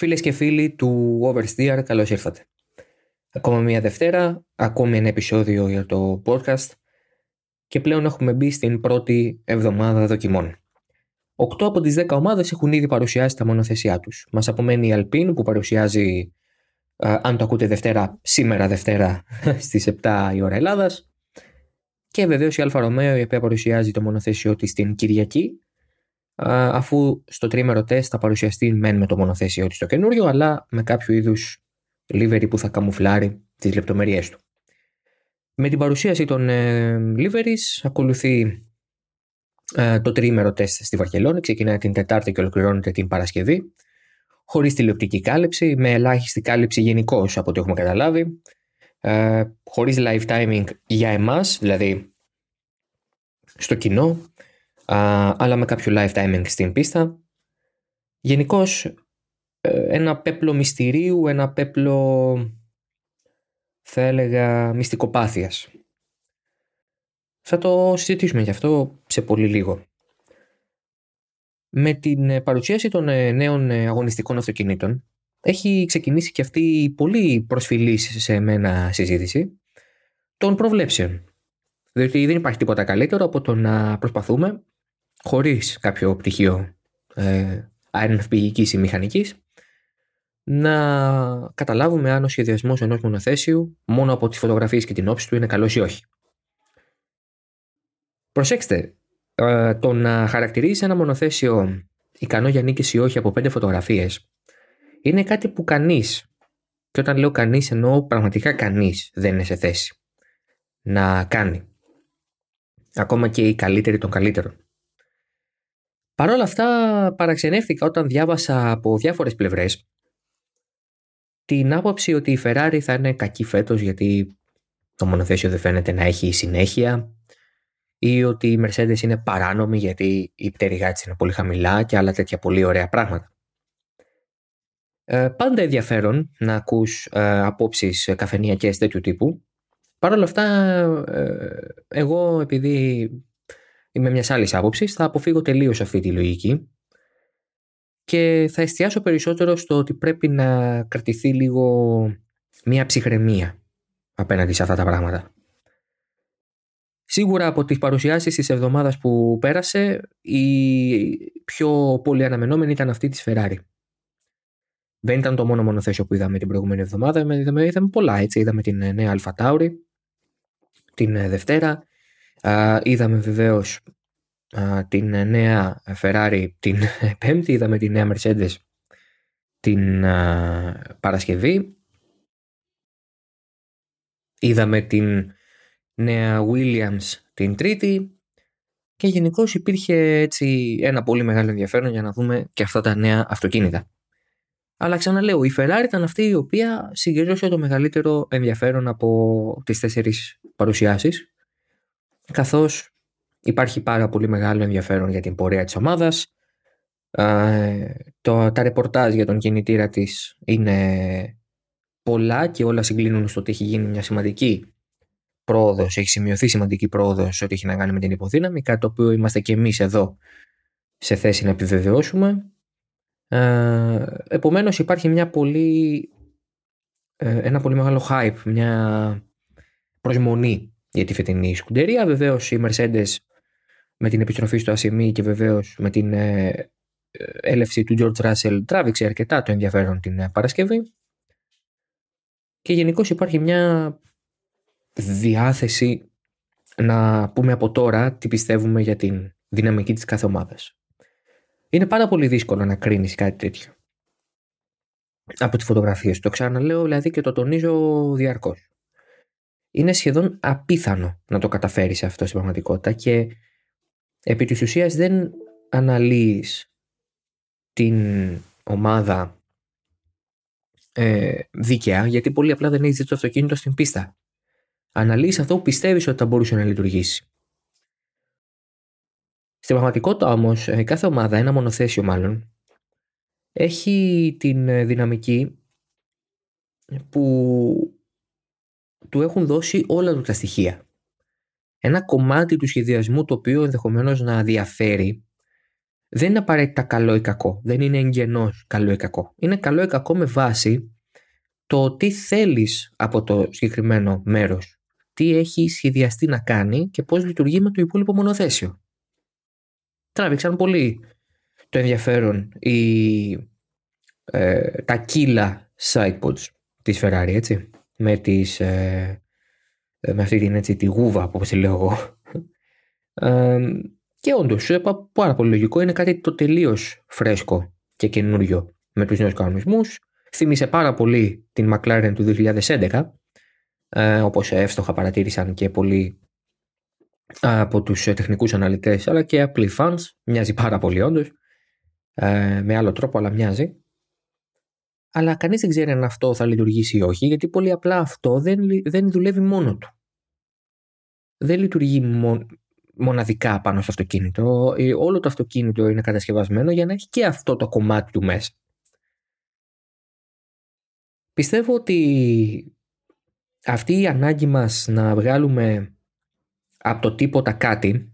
Φίλες και φίλοι του Oversteer, καλώς ήρθατε. Ακόμα μια Δευτέρα, ακόμη ένα επεισόδιο για το podcast και πλέον έχουμε μπει στην πρώτη εβδομάδα δοκιμών. Οκτώ από τις 10 ομάδες έχουν ήδη παρουσιάσει τα μονοθέσιά τους. Μας απομένει η Alpine που παρουσιάζει, αν το ακούτε Δευτέρα, σήμερα Δευτέρα στις 7 η ώρα Ελλάδας. Και βεβαίως η Alfa Romeo η οποία παρουσιάζει το μονοθέσιό της την Κυριακή αφού στο τρίμερο τεστ θα παρουσιαστεί μεν με το μονοθέσιο της το καινούριο, αλλά με κάποιο είδους livery που θα καμουφλάρει τις λεπτομέρειές του. Με την παρουσίαση των ε, liveries ακολουθεί ε, το τρίμερο τεστ στη Βαρκελόνη, ξεκινάει την Τετάρτη και ολοκληρώνεται την Παρασκευή, χωρίς τηλεοπτική κάλυψη, με ελάχιστη κάλυψη γενικώ από ό,τι έχουμε καταλάβει, ε, χωρίς live timing για εμάς, δηλαδή στο κοινό, αλλά με κάποιο live timing στην πίστα. Γενικώς ε, ένα πέπλο μυστηρίου, ένα πέπλο θα έλεγα μυστικοπάθειας. Θα το συζητήσουμε γι' αυτό σε πολύ λίγο. Με την ε, παρουσίαση των ε, νέων αγωνιστικών αυτοκινήτων έχει ξεκινήσει και αυτή η πολύ προσφυλής σε μένα συζήτηση των προβλέψεων. Διότι δεν υπάρχει τίποτα καλύτερο από το να προσπαθούμε χωρίς κάποιο πτυχίο ε, αεροναυπηγικής ή μηχανικής να καταλάβουμε αν ο σχεδιασμός ενός μονοθέσιου μόνο από τις φωτογραφίες και την όψη του είναι καλός ή όχι. Προσέξτε, ε, το να χαρακτηρίζεις ένα μονοθέσιο ικανό για νίκη ή όχι από πέντε φωτογραφίες είναι κάτι που κανείς, και όταν λέω κανείς εννοώ πραγματικά κανείς δεν είναι σε θέση να κάνει. Ακόμα και οι καλύτεροι των καλύτερων. Παρ' όλα αυτά παραξενεύτηκα όταν διάβασα από διάφορες πλευρές την άποψη ότι η Ferrari θα είναι κακή φέτος γιατί το μονοθέσιο δεν φαίνεται να έχει συνέχεια ή ότι η Mercedes είναι παράνομη γιατί η πτέρυγά της είναι πολύ χαμηλά και άλλα τέτοια πολύ ωραία πράγματα. Ε, πάντα ενδιαφέρον να ακούς ε, απόψεις καφενειακές τέτοιου τύπου. Παρ' όλα αυτά, ε, εγώ επειδή είμαι μιας άλλης άποψης, θα αποφύγω τελείως αυτή τη λογική και θα εστιάσω περισσότερο στο ότι πρέπει να κρατηθεί λίγο μια ψυχραιμία απέναντι σε αυτά τα πράγματα. Σίγουρα από τις παρουσιάσεις της εβδομάδας που πέρασε η πιο πολύ αναμενόμενη ήταν αυτή της Ferrari. Δεν ήταν το μόνο μονοθέσιο που είδαμε την προηγούμενη εβδομάδα, είδαμε, είδαμε πολλά έτσι. Είδαμε την νέα Alpha Tauri την Δευτέρα, είδαμε βεβαίως την νέα Ferrari την Πέμπτη, είδαμε τη νέα Mercedes την Παρασκευή, είδαμε την νέα Williams την Τρίτη. Και γενικώς υπήρχε έτσι ένα πολύ μεγάλο ενδιαφέρον για να δούμε και αυτά τα νέα αυτοκίνητα. Αλλά ξαναλέω, η Ferrari ήταν αυτή η οποία συγκεντρώσε το μεγαλύτερο ενδιαφέρον από τις τέσσερις παρουσιάσεις καθώς υπάρχει πάρα πολύ μεγάλο ενδιαφέρον για την πορεία της ομάδας. το, τα ρεπορτάζ για τον κινητήρα της είναι πολλά και όλα συγκλίνουν στο ότι έχει γίνει μια σημαντική πρόοδος, έχει σημειωθεί σημαντική πρόοδος ό,τι έχει να κάνει με την υποδύναμη, κάτι το οποίο είμαστε και εμείς εδώ σε θέση να επιβεβαιώσουμε. Ε, επομένως υπάρχει μια πολύ, ε, ένα πολύ μεγάλο hype, μια προσμονή για τη φετινή σκουντερία. Βεβαίως η Mercedes με την επιστροφή στο Ασημί και βεβαίως με την ε, έλευση του George Russell τράβηξε αρκετά το ενδιαφέρον την ε, Παρασκευή. Και γενικώς υπάρχει μια διάθεση να πούμε από τώρα τι πιστεύουμε για την δυναμική της κάθε ομάδας. Είναι πάρα πολύ δύσκολο να κρίνεις κάτι τέτοιο. Από τις φωτογραφίες. Το ξαναλέω δηλαδή και το τονίζω διαρκώς είναι σχεδόν απίθανο να το καταφέρεις αυτό στην πραγματικότητα και επί της ουσίας δεν αναλύεις την ομάδα ε, δίκαια γιατί πολύ απλά δεν έχεις δει το αυτοκίνητο στην πίστα. Αναλύεις αυτό που πιστεύεις ότι θα μπορούσε να λειτουργήσει. Στην πραγματικότητα όμως ε, κάθε ομάδα, ένα μονοθέσιο μάλλον, έχει την ε, δυναμική που του έχουν δώσει όλα τους τα στοιχεία. Ένα κομμάτι του σχεδιασμού το οποίο ενδεχομένως να διαφέρει δεν είναι απαραίτητα καλό ή κακό. Δεν είναι εγγενώς καλό ή κακό. Είναι καλό ή κακό με βάση το τι θέλεις από το συγκεκριμένο μέρος. Τι έχει σχεδιαστεί να κάνει και πώς λειτουργεί με το υπόλοιπο μονοθέσιο. Τράβηξαν πολύ το ενδιαφέρον η, ε, τα κύλα sidepods της Ferrari, έτσι. Με, τις, ε, ε, με αυτή την έτσι, τη γούβα, όπως τη λέω εγώ. και όντως, πάρα πολύ λογικό, είναι κάτι το τελείως φρέσκο και καινούριο με τους νέους κανονισμούς. Θύμισε πάρα πολύ την McLaren του 2011, ε, όπως εύστοχα παρατήρησαν και πολλοί από τους τεχνικούς αναλυτές αλλά και απλοί fans. Μοιάζει πάρα πολύ όντως. Ε, με άλλο τρόπο, αλλά μοιάζει. Αλλά κανείς δεν ξέρει αν αυτό θα λειτουργήσει ή όχι, γιατί πολύ απλά αυτό δεν, δεν δουλεύει μόνο του. Δεν λειτουργεί μοναδικά πάνω στο αυτοκίνητο. Ε, όλο το αυτοκίνητο είναι κατασκευασμένο για να έχει και αυτό το κομμάτι του μέσα. Πιστεύω ότι αυτή η ανάγκη μας να βγάλουμε από το τίποτα κάτι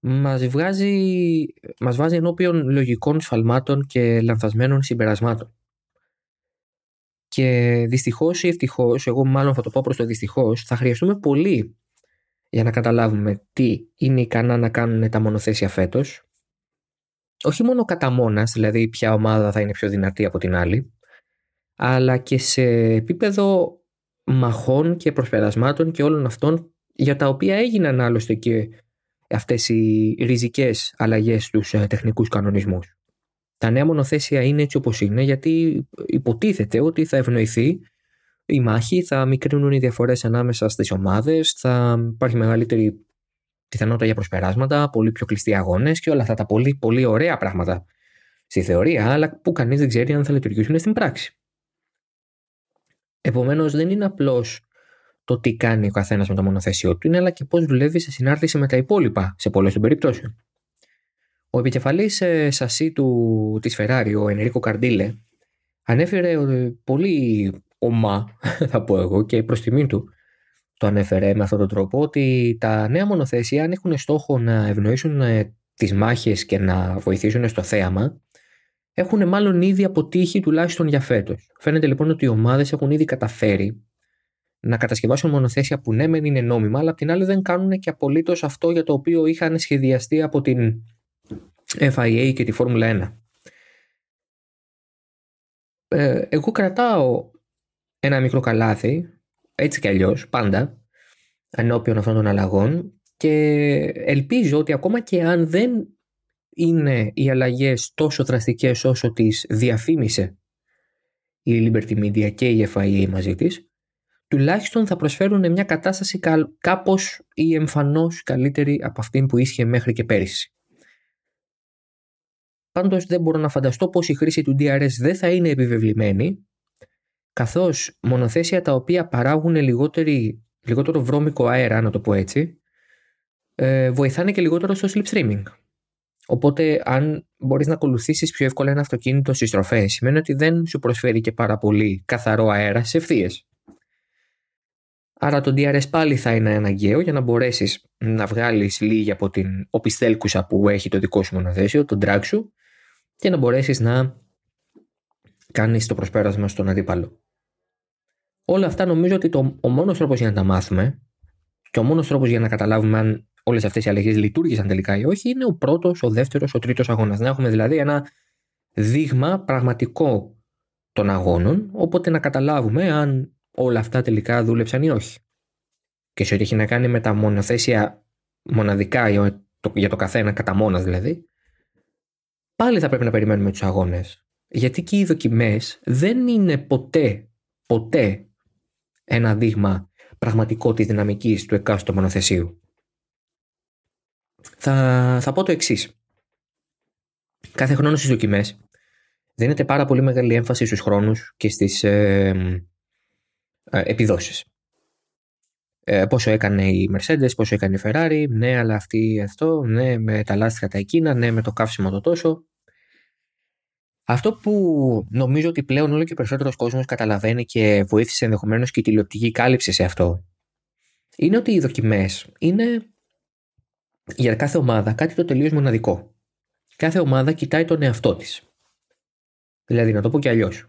μας, βγάζει, μας βάζει ενώπιον λογικών σφαλμάτων και λανθασμένων συμπερασμάτων. Και δυστυχώς ή ευτυχώς, εγώ μάλλον θα το πω προς το δυστυχώς, θα χρειαστούμε πολύ για να καταλάβουμε τι είναι ικανά να κάνουν τα μονοθέσια φέτος. Όχι μόνο κατά μόνας, δηλαδή ποια ομάδα θα είναι πιο δυνατή από την άλλη, αλλά και σε επίπεδο μαχών και προσπερασμάτων και όλων αυτών για τα οποία έγιναν άλλωστε και αυτές οι ριζικές αλλαγές στους ε, τεχνικούς κανονισμούς. Τα νέα μονοθέσια είναι έτσι όπως είναι γιατί υποτίθεται ότι θα ευνοηθεί η μάχη, θα μικρύνουν οι διαφορές ανάμεσα στις ομάδες, θα υπάρχει μεγαλύτερη πιθανότητα για προσπεράσματα, πολύ πιο κλειστοί αγώνες και όλα αυτά τα πολύ, πολύ ωραία πράγματα στη θεωρία, αλλά που κανείς δεν ξέρει αν θα λειτουργήσουν στην πράξη. Επομένως δεν είναι απλώς το τι κάνει ο καθένας με το μονοθέσιο του είναι, αλλά και πώς δουλεύει σε συνάρτηση με τα υπόλοιπα σε πολλές των περιπτώσεων. Ο επικεφαλής ε, σασί του της Ferrari, ο Ενρίκο Καρντίλε, ανέφερε ε, πολύ ομά, θα πω εγώ, και προς τιμή του το ανέφερε με αυτόν τον τρόπο, ότι τα νέα μονοθέσια, αν έχουν στόχο να ευνοήσουν ε, τις μάχες και να βοηθήσουν στο θέαμα, έχουν μάλλον ήδη αποτύχει τουλάχιστον για φέτος. Φαίνεται λοιπόν ότι οι ομάδες έχουν ήδη καταφέρει να κατασκευάσουν μονοθέσια που ναι, μεν είναι νόμιμα, αλλά απ' την άλλη δεν κάνουν και απολύτως αυτό για το οποίο είχαν σχεδιαστεί από την FIA και τη Φόρμουλα 1. Ε, εγώ κρατάω ένα μικρό καλάθι, έτσι κι αλλιώς, πάντα, ενώπιον αυτών των αλλαγών και ελπίζω ότι ακόμα και αν δεν είναι οι αλλαγές τόσο δραστικές όσο τις διαφήμισε η Liberty Media και η FIA μαζί της, τουλάχιστον θα προσφέρουν μια κατάσταση κάπως ή εμφανώς καλύτερη από αυτήν που ίσχυε μέχρι και πέρυσι. Πάντως δεν μπορώ να φανταστώ πως η χρήση του DRS δεν θα είναι επιβεβλημένη, καθώς μονοθέσια τα οποία παράγουν λιγότερο βρώμικο αέρα, να το πω έτσι, ε, βοηθάνε και λιγότερο στο slipstreaming. Οπότε, αν μπορείς να ακολουθήσεις πιο εύκολα ένα αυτοκίνητο στις στροφές, σημαίνει ότι δεν σου προσφέρει και πάρα πολύ καθαρό αέρα στι ευθείες. Άρα το DRS πάλι θα είναι αναγκαίο για να μπορέσεις να βγάλεις λίγη από την οπισθέλκουσα που έχει το δικό σου μονοθέσιο, τον drag σου και να μπορέσεις να κάνεις το προσπέρασμα στον αντίπαλο. Όλα αυτά νομίζω ότι το, ο μόνος τρόπος για να τα μάθουμε και ο μόνος τρόπος για να καταλάβουμε αν όλες αυτές οι αλλαγές λειτουργήσαν τελικά ή όχι είναι ο πρώτος, ο δεύτερος, ο τρίτος αγώνας. Να έχουμε δηλαδή ένα δείγμα πραγματικό των αγώνων, οπότε να καταλάβουμε αν όλα αυτά τελικά δούλεψαν ή όχι. Και σε ό,τι έχει να κάνει με τα μονοθέσια μοναδικά για το καθένα, κατά μόνα δηλαδή, πάλι θα πρέπει να περιμένουμε τους αγώνες. Γιατί και οι δοκιμές δεν είναι ποτέ, ποτέ ένα δείγμα πραγματικό της δυναμικής του εκάστοτε μονοθεσίου. Θα, θα πω το εξής. Κάθε χρόνο στις δοκιμές δίνεται πάρα πολύ μεγάλη έμφαση στους χρόνους και στις ε, ε, επιδόσεις. Ε, πόσο έκανε η Mercedes, πόσο έκανε η Ferrari, ναι, αλλά αυτή αυτό, ναι, με τα λάστιχα τα εκείνα, ναι, με το καύσιμο το τόσο. Αυτό που νομίζω ότι πλέον όλο και περισσότερος κόσμος καταλαβαίνει και βοήθησε ενδεχομένως και η τηλεοπτική κάλυψη σε αυτό, είναι ότι οι δοκιμές είναι για κάθε ομάδα κάτι το τελείως μοναδικό. κάθε ομάδα κοιτάει τον εαυτό της. Δηλαδή, να το πω και αλλιώς.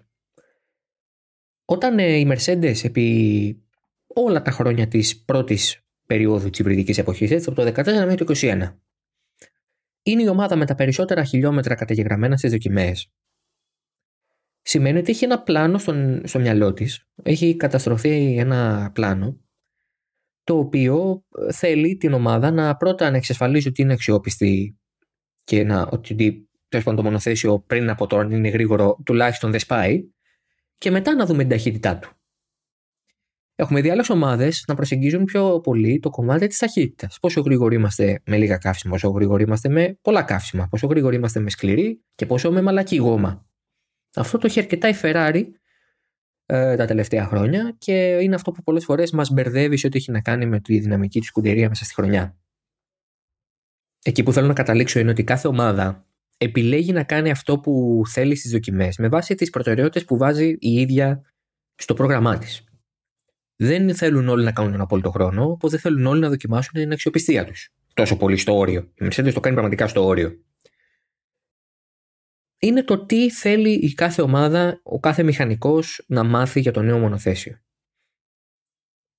Όταν ε, η Mercedes επί όλα τα χρόνια της πρώτης περίοδου της υβριδικής εποχής, έτσι, από το 14 μέχρι το 21, είναι η ομάδα με τα περισσότερα χιλιόμετρα καταγεγραμμένα στις δοκιμές, σημαίνει ότι έχει ένα πλάνο στον, στο μυαλό της, έχει καταστροφεί ένα πλάνο, το οποίο θέλει την ομάδα να πρώτα να εξασφαλίσει ότι είναι αξιόπιστη και να, ότι τέλος πάντων το μονοθέσιο πριν από τώρα είναι γρήγορο, τουλάχιστον δεν σπάει, και μετά να δούμε την ταχύτητά του. Έχουμε δει άλλες ομάδες να προσεγγίζουν πιο πολύ το κομμάτι της ταχύτητας. Πόσο γρήγοροι είμαστε με λίγα καύσιμα, πόσο γρήγοροι είμαστε με πολλά καύσιμα, πόσο γρήγοροι είμαστε με σκληρή και πόσο με μαλακή γόμα. Αυτό το έχει αρκετά η Ferrari ε, τα τελευταία χρόνια και είναι αυτό που πολλές φορές μας μπερδεύει σε ό,τι έχει να κάνει με τη δυναμική της σκουντερία μέσα στη χρονιά. Εκεί που θέλω να καταλήξω είναι ότι κάθε ομάδα επιλέγει να κάνει αυτό που θέλει στις δοκιμές με βάση τις προτεραιότητες που βάζει η ίδια στο πρόγραμμά της. Δεν θέλουν όλοι να κάνουν τον απόλυτο χρόνο, οπότε δεν θέλουν όλοι να δοκιμάσουν την αξιοπιστία τους. Τόσο πολύ στο όριο. Η Mercedes το κάνει πραγματικά στο όριο. Είναι το τι θέλει η κάθε ομάδα, ο κάθε μηχανικός να μάθει για το νέο μονοθέσιο.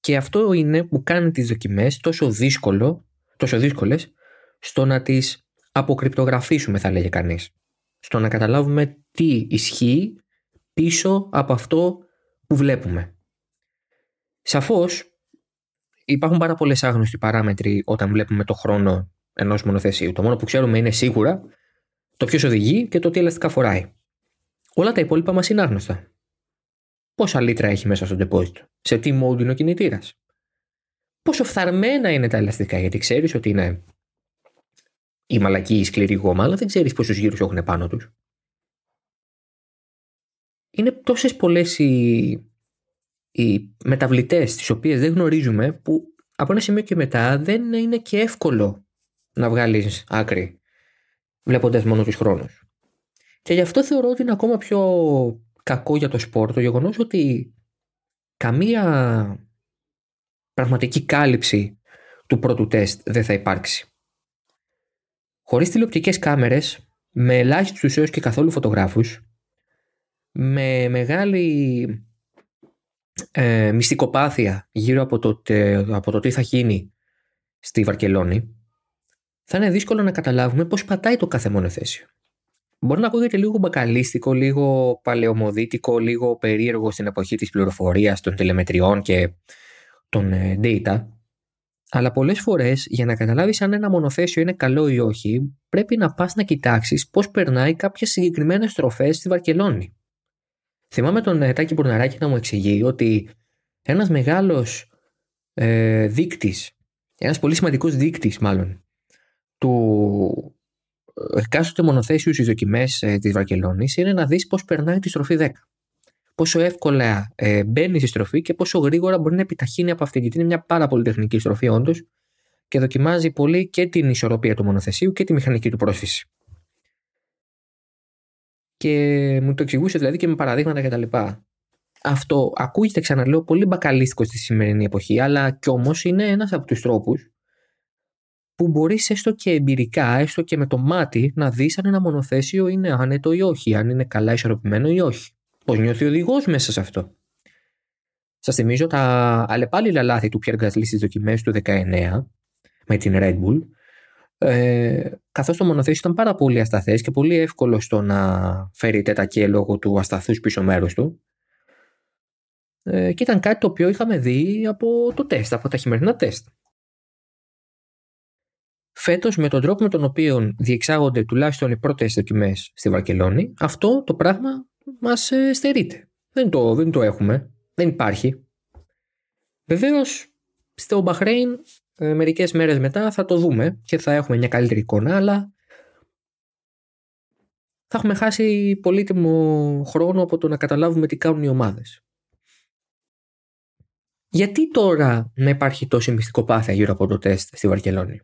Και αυτό είναι που κάνει τις δοκιμές τόσο, δύσκολο, τόσο δύσκολες στο να τις αποκρυπτογραφήσουμε θα λέγε κανείς. Στο να καταλάβουμε τι ισχύει πίσω από αυτό που βλέπουμε. Σαφώς υπάρχουν πάρα πολλές άγνωστοι παράμετροι όταν βλέπουμε το χρόνο ενός μονοθεσίου. Το μόνο που ξέρουμε είναι σίγουρα το ποιος οδηγεί και το τι ελαστικά φοράει. Όλα τα υπόλοιπα μας είναι άγνωστα. Πόσα λίτρα έχει μέσα στο ντεπόζιτο, σε τι mode είναι ο κινητήρας; Πόσο φθαρμένα είναι τα ελαστικά, γιατί ξέρεις ότι είναι η μαλακή ή σκληρή γόμα, αλλά δεν ξέρεις πόσους γύρους έχουν πάνω τους. Είναι τόσες πολλές οι, οι μεταβλητές τις οποίες δεν γνωρίζουμε που από ένα σημείο και μετά δεν είναι και εύκολο να βγάλεις άκρη βλέποντας μόνο τους χρόνους. Και γι' αυτό θεωρώ ότι είναι ακόμα πιο κακό για το σπορ το γεγονός ότι καμία πραγματική κάλυψη του πρώτου τεστ δεν θα υπάρξει. Χωρίς τηλεοπτικές κάμερες, με ελάχιστους έως και καθόλου φωτογράφους, με μεγάλη ε, μυστικοπάθεια γύρω από το, από το τι θα γίνει στη Βαρκελόνη, θα είναι δύσκολο να καταλάβουμε πώς πατάει το κάθε μονοθέσιο. Μπορεί να ακούγεται λίγο μπακαλίστικο, λίγο παλαιομοδίτικο, λίγο περίεργο στην εποχή της πληροφορίας, των τηλεμετριών και των ε, data, αλλά πολλές φορές για να καταλάβεις αν ένα μονοθέσιο είναι καλό ή όχι, πρέπει να πας να κοιτάξεις πώς περνάει κάποιες συγκεκριμένες στροφές στη Βαρκελόνη. Θυμάμαι τον ε, Τάκη Μπουρναράκη να μου εξηγεί ότι ένας μεγάλος ε, δείκτης, ένας πολύ σημαντικός δείκτης μάλλον, του εκάστοτε μονοθέσιους στι δοκιμέ ε, της Βαρκελόνης είναι να δεις πώς περνάει τη στροφή 10 πόσο εύκολα ε, μπαίνει στη στροφή και πόσο γρήγορα μπορεί να επιταχύνει από αυτή. Γιατί είναι μια πάρα πολύ τεχνική στροφή, όντως, και δοκιμάζει πολύ και την ισορροπία του μονοθεσίου και τη μηχανική του πρόσφυση. Και μου το εξηγούσε δηλαδή και με παραδείγματα κτλ. Αυτό ακούγεται, ξαναλέω, πολύ μπακαλίστικο στη σημερινή εποχή, αλλά κι όμως είναι ένας από τους τρόπους που μπορείς έστω και εμπειρικά, έστω και με το μάτι, να δεις αν ένα μονοθέσιο είναι άνετο ή όχι, αν είναι καλά ισορροπημένο ή όχι. Πώς νιώθει ο οδηγός μέσα σε αυτό. Σας θυμίζω τα αλλεπάλληλα λάθη του Pierre Gasly στις δοκιμές του 19 με την Red Bull. Ε, καθώς το μονοθέσιο ήταν πάρα πολύ ασταθές και πολύ εύκολο στο να φέρει τέτακε λόγω του ασταθούς πίσω μέρους του ε, και ήταν κάτι το οποίο είχαμε δει από το τεστ, από τα χειμερινά τεστ. Φέτος με τον τρόπο με τον οποίο διεξάγονται τουλάχιστον οι πρώτες δοκιμές στη Βαρκελόνη αυτό το πράγμα μας ε, στερείται. Δεν το, δεν το έχουμε. Δεν υπάρχει. Βεβαίως, στο Μπαχρέιν ε, μερικές μέρες μετά θα το δούμε και θα έχουμε μια καλύτερη εικόνα, αλλά θα έχουμε χάσει πολύτιμο χρόνο από το να καταλάβουμε τι κάνουν οι ομάδες. Γιατί τώρα να υπάρχει τόση μυστικοπάθεια γύρω από το τεστ στη Βαρκελόνη;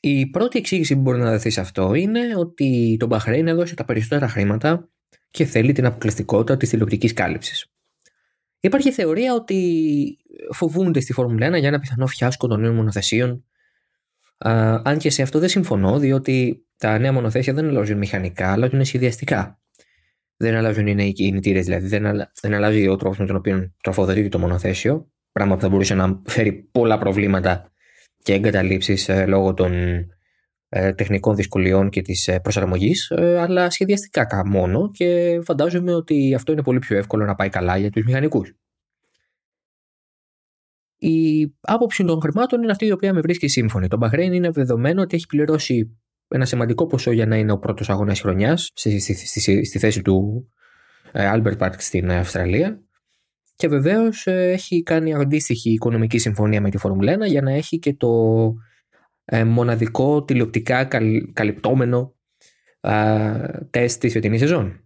Η πρώτη εξήγηση που μπορεί να δοθεί σε αυτό είναι ότι το Μπαχρέιν έδωσε τα περισσότερα χρήματα και θέλει την αποκλειστικότητα της τηλεοπτικής κάλυψης. Υπάρχει θεωρία ότι φοβούνται στη Φόρμουλα 1 για ένα πιθανό φιάσκο των νέων μονοθεσίων. αν και σε αυτό δεν συμφωνώ, διότι τα νέα μονοθέσια δεν αλλάζουν μηχανικά, αλλάζουν σχεδιαστικά. Δεν αλλάζουν οι νέοι κινητήρες, δηλαδή δεν, δεν αλλάζει ο τρόπος με τον οποίο τροφοδοτείται το μονοθέσιο. Πράγμα που θα μπορούσε να φέρει πολλά προβλήματα και εγκαταλείψεις ε, λόγω των ε, τεχνικών δυσκολιών και της ε, προσαρμογής, αλλά σχεδιαστικά μόνο και φαντάζομαι ότι αυτό είναι πολύ πιο εύκολο να πάει καλά για τους μηχανικούς. Η άποψη των χρημάτων είναι αυτή η οποία με βρίσκει σύμφωνη. Το Bahrain είναι δεδομένο ότι έχει πληρώσει ένα σημαντικό ποσό για να είναι ο πρώτος αγώνας χρονιάς στη, στη, στη, στη θέση του Albert Park στην Αυστραλία και βεβαίως ε, έχει κάνει αντίστοιχη οικονομική συμφωνία με τη Φόρμουλα 1 για να έχει και το ε, μοναδικό τηλεοπτικά καλυπτόμενο τεστ της φετινής σεζόν.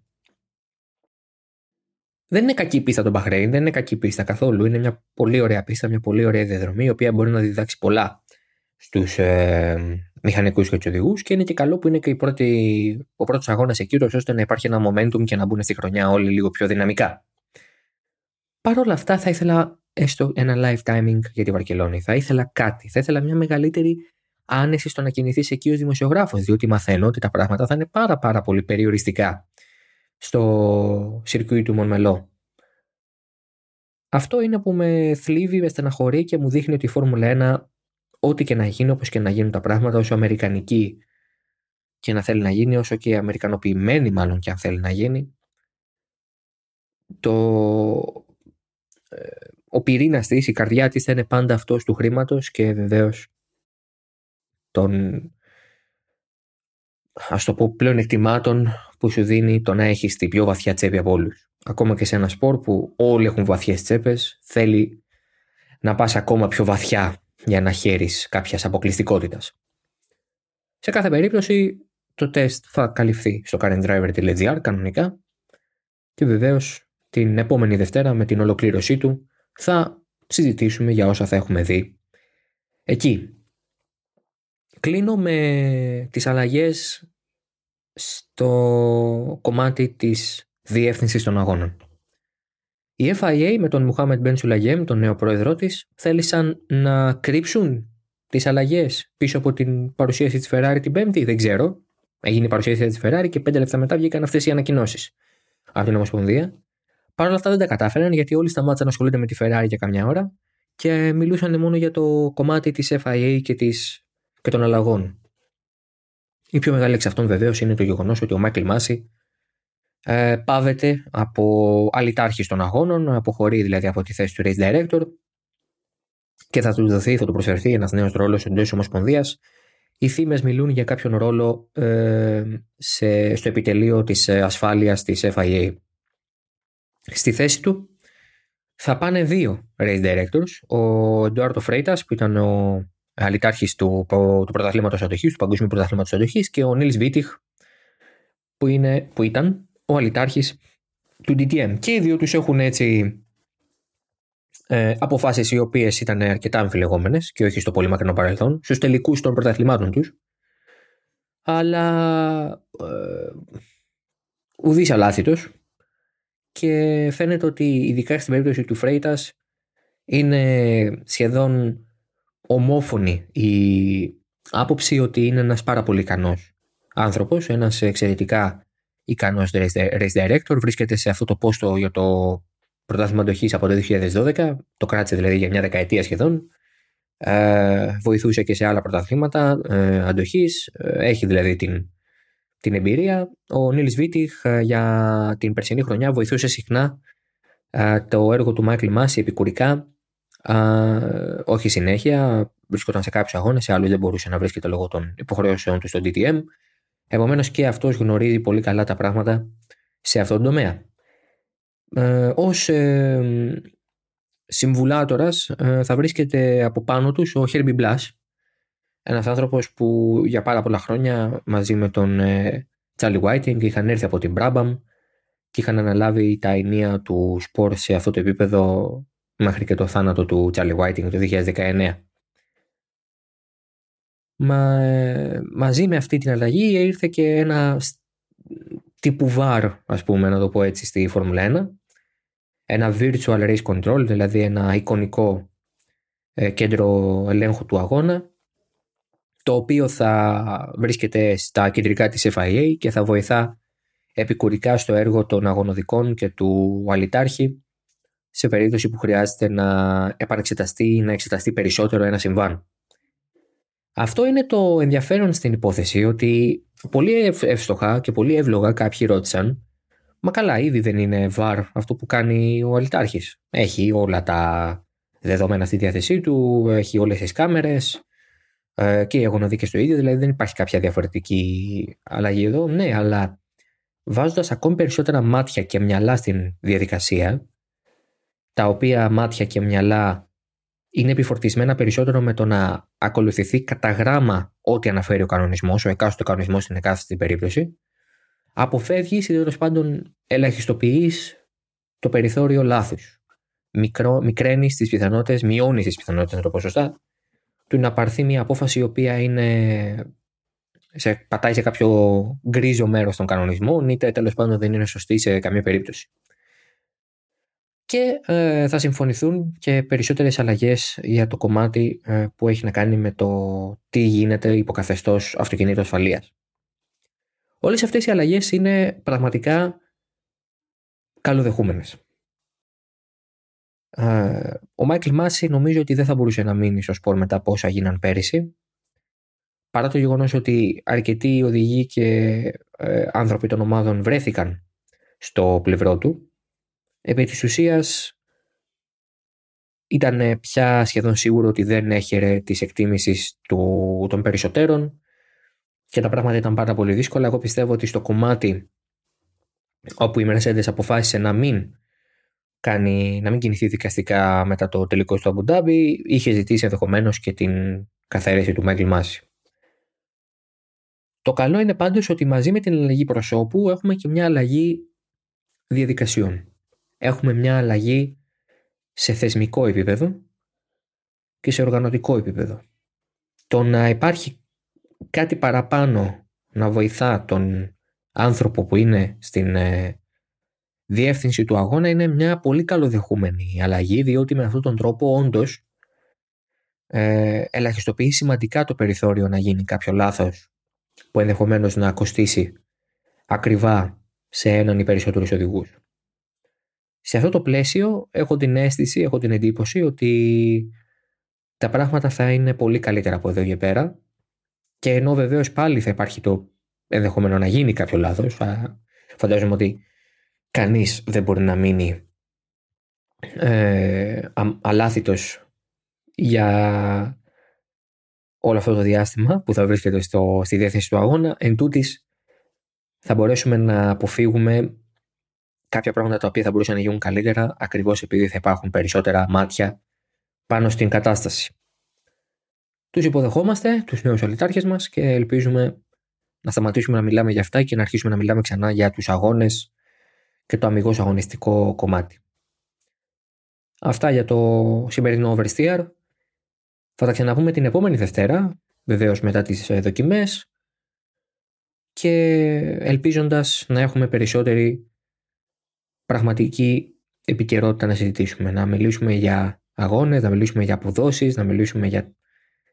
Δεν είναι κακή πίστα το Bahrain, δεν είναι κακή πίστα καθόλου. Είναι μια πολύ ωραία πίστα, μια πολύ ωραία διαδρομή, η οποία μπορεί να διδάξει πολλά στους ε, μηχανικούς και τους οδηγούς και είναι και καλό που είναι και η πρώτη, ο πρώτος αγώνας εκεί, ώστε να υπάρχει ένα momentum και να μπουν στη χρονιά όλοι λίγο πιο δυναμικά. Παρ' όλα αυτά θα ήθελα έστω ένα live timing για τη Βαρκελόνη. Θα ήθελα κάτι. Θα ήθελα μια μεγαλύτερη άνεση στο να κινηθείς εκεί ως δημοσιογράφος, διότι μαθαίνω ότι τα πράγματα θα είναι πάρα πάρα πολύ περιοριστικά στο σιρκούι του Μονμελό. Αυτό είναι που με θλίβει, με στεναχωρεί και μου δείχνει ότι η Φόρμουλα 1, ό,τι και να γίνει, όπως και να γίνουν τα πράγματα, όσο αμερικανική και να θέλει να γίνει, όσο και αμερικανοποιημένη μάλλον και αν θέλει να γίνει, το ο πυρήνας της, η καρδιά της θα είναι πάντα αυτός του χρήματος και βεβαίως των ας το πω πλέον εκτιμάτων που σου δίνει το να έχεις την πιο βαθιά τσέπη από όλους. Ακόμα και σε ένα σπορ που όλοι έχουν βαθιές τσέπες, θέλει να πας ακόμα πιο βαθιά για να χαίρεις κάποιας αποκλειστικότητας. Σε κάθε περίπτωση το τεστ θα καλυφθεί στο currentdriver.gr κανονικά και βεβαίως την επόμενη Δευτέρα με την ολοκλήρωσή του θα συζητήσουμε για όσα θα έχουμε δει εκεί. Κλείνω με τις αλλαγές στο κομμάτι της διεύθυνσης των αγώνων. Η FIA με τον Μουχάμετ Μπεν Σουλαγέμ, τον νέο πρόεδρό της, θέλησαν να κρύψουν τις αλλαγές πίσω από την παρουσίαση της Ferrari την Πέμπτη, δεν ξέρω. Έγινε η παρουσίαση της Ferrari και πέντε λεπτά μετά βγήκαν αυτές οι ανακοινώσεις από την Ομοσπονδία. Παρ' όλα αυτά δεν τα κατάφεραν γιατί όλοι σταμάτησαν να ασχολούνται με τη Ferrari για καμιά ώρα και μιλούσαν μόνο για το κομμάτι της FIA και, της, και των αλλαγών. Η πιο μεγάλη εξ αυτών βεβαίως είναι το γεγονός ότι ο Μάικλ Μάση ε, πάβεται από αλυτάρχη των αγώνων, αποχωρεί δηλαδή από τη θέση του Race Director και θα του δοθεί, θα του προσφερθεί ένας νέος ρόλος εντός Ομοσπονδίας. Οι θύμες μιλούν για κάποιον ρόλο ε, σε, στο επιτελείο της ασφάλειας της FIA. Στη θέση του θα πάνε δύο race directors. Ο Εντουάρτο Φρέιτα, που ήταν ο αλυτάρχη του, του πρωταθλήματος αντοχής, του Παγκόσμιου Πρωταθλήματος Αντοχής, και ο Νίλς Βίτιχ, που, είναι, που ήταν ο αλυτάρχη του DTM. Και οι δύο τους έχουν έτσι ε, αποφάσεις οι οποίες ήταν αρκετά αμφιλεγόμενες και όχι στο πολύ μακρινό παρελθόν, στους τελικούς των πρωταθλημάτων τους. Αλλά ε, ουδής αλάθητος και φαίνεται ότι ειδικά στην περίπτωση του Φρέιτας είναι σχεδόν ομόφωνη η άποψη ότι είναι ένας πάρα πολύ ικανός άνθρωπος, ένας εξαιρετικά ικανός race director, βρίσκεται σε αυτό το πόστο για το πρωτάθλημα αντοχής από το 2012, το κράτησε δηλαδή για μια δεκαετία σχεδόν, ε, βοηθούσε και σε άλλα πρωταθλήματα ε, αντοχής, ε, έχει δηλαδή την την εμπειρία. Ο Niels Wittich ε, για την περσινή χρονιά βοηθούσε συχνά ε, το έργο του Michael Masi επικουρικά. Όχι συνέχεια, βρισκόταν σε κάποιους αγώνες, σε άλλους δεν μπορούσε να βρίσκεται λόγω των υποχρεώσεων του στο DTM. Επομένως και αυτός γνωρίζει πολύ καλά τα πράγματα σε αυτόν τον τομέα. Ε, Ως ε, συμβουλάτορας ε, θα βρίσκεται από πάνω τους ο Herbie Blash ένας άνθρωπος που για πάρα πολλά χρόνια μαζί με τον Τσάλι ε, Whiting είχαν έρθει από την Brabham και είχαν αναλάβει τα ενία του σπορ σε αυτό το επίπεδο μέχρι και το θάνατο του Charlie Whiting το 2019. Μα, ε, μαζί με αυτή την αλλαγή ήρθε και ένα τύπου βάρ, ας πούμε, να το πω έτσι, στη Φόρμουλα 1. Ένα virtual race control, δηλαδή ένα εικονικό ε, κέντρο ελέγχου του αγώνα, το οποίο θα βρίσκεται στα κεντρικά της FIA και θα βοηθά επικουρικά στο έργο των αγωνοδικών και του αλιτάρχη σε περίπτωση που χρειάζεται να επανεξεταστεί ή να εξεταστεί περισσότερο ένα συμβάν. Αυτό είναι το ενδιαφέρον στην υπόθεση ότι πολύ εύστοχα και πολύ εύλογα κάποιοι ρώτησαν Μα καλά, ήδη δεν είναι βαρ αυτό που κάνει ο αλυτάρχης. Έχει όλα τα δεδομένα στη διάθεσή του, έχει όλες τις κάμερες ε, και οι αγωνοδίκες το ίδιο, δηλαδή δεν υπάρχει κάποια διαφορετική αλλαγή εδώ. Ναι, αλλά βάζοντας ακόμη περισσότερα μάτια και μυαλά στην διαδικασία, τα οποία μάτια και μυαλά είναι επιφορτισμένα περισσότερο με το να ακολουθηθεί κατά γράμμα ό,τι αναφέρει ο κανονισμός, ο εκάστοτε κανονισμός στην εκάστοτε περίπτωση, αποφεύγεις ή τέλος πάντων ελαχιστοποιείς το περιθώριο λάθους. Μικραίνεις τις πιθανότητες, μειώνεις τις πιθανότητες, να το πω σωστά, του να πάρθει μια απόφαση η οποία είναι σε, πατάει σε κάποιο γκρίζο μέρος των κανονισμών, είτε τέλος πάντων δεν είναι σωστή σε καμία περίπτωση. Και ε, θα συμφωνηθούν και περισσότερες αλλαγές για το κομμάτι ε, που έχει να κάνει με το τι γίνεται υποκαθεστώς αυτοκινήτου ασφαλείας. Όλες αυτές οι αλλαγές είναι πραγματικά καλοδεχούμενες. Ο Μάικλ Μάση νομίζω ότι δεν θα μπορούσε να μείνει στο σπορ μετά από όσα γίναν πέρυσι. Παρά το γεγονός ότι αρκετοί οδηγοί και ε, άνθρωποι των ομάδων βρέθηκαν στο πλευρό του. Επί της ουσίας ήταν πια σχεδόν σίγουρο ότι δεν έχερε τις εκτίμησεις του, των περισσότερων και τα πράγματα ήταν πάρα πολύ δύσκολα. Εγώ πιστεύω ότι στο κομμάτι όπου η Mercedes αποφάσισε να μην, κάνει, να μην κινηθεί δικαστικά μετά το τελικό στο Abu είχε ζητήσει ενδεχομένως και την καθαίρεση του Μάικλ Μάση. Το καλό είναι πάντως ότι μαζί με την αλλαγή προσώπου έχουμε και μια αλλαγή διαδικασιών. Έχουμε μια αλλαγή σε θεσμικό επίπεδο και σε οργανωτικό επίπεδο. Το να υπάρχει κάτι παραπάνω να βοηθά τον άνθρωπο που είναι στην ε, διεύθυνση του αγώνα είναι μια πολύ καλοδεχούμενη αλλαγή διότι με αυτόν τον τρόπο όντως ε, ελαχιστοποιεί σημαντικά το περιθώριο να γίνει κάποιο λάθος που ενδεχομένως να κοστίσει ακριβά σε έναν ή περισσότερους οδηγούς. Σε αυτό το πλαίσιο έχω την αίσθηση, έχω την εντύπωση ότι τα πράγματα θα είναι πολύ καλύτερα από εδώ και πέρα και ενώ βεβαίως πάλι θα υπάρχει το ενδεχόμενο να γίνει κάποιο λάθος, φαντάζομαι ότι κανείς δεν μπορεί να μείνει ε, αλάθητος για όλο αυτό το διάστημα που θα βρίσκεται στο, στη διεύθυνση του αγώνα. Εν τούτης, θα μπορέσουμε να αποφύγουμε κάποια πράγματα τα οποία θα μπορούσαν να γίνουν καλύτερα ακριβώς επειδή θα υπάρχουν περισσότερα μάτια πάνω στην κατάσταση. Τους υποδεχόμαστε, τους νέους αλυτάρχε μας και ελπίζουμε να σταματήσουμε να μιλάμε για αυτά και να αρχίσουμε να μιλάμε ξανά για τους αγώνες και το αμυγός αγωνιστικό κομμάτι. Αυτά για το σημερινό Oversteer. Θα τα ξαναπούμε την επόμενη Δευτέρα, βεβαίως μετά τις ε, δοκιμές και ελπίζοντας να έχουμε περισσότερη πραγματική επικαιρότητα να συζητήσουμε. Να μιλήσουμε για αγώνες, να μιλήσουμε για αποδόσεις, να μιλήσουμε για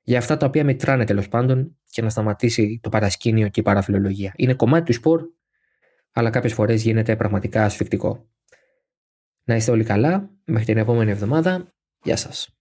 για αυτά τα οποία μετράνε τέλος πάντων και να σταματήσει το παρασκήνιο και η παραφιλολογία. Είναι κομμάτι του σπορ, αλλά κάποιες φορές γίνεται πραγματικά ασφικτικό. Να είστε όλοι καλά. Μέχρι την επόμενη εβδομάδα. Γεια σας.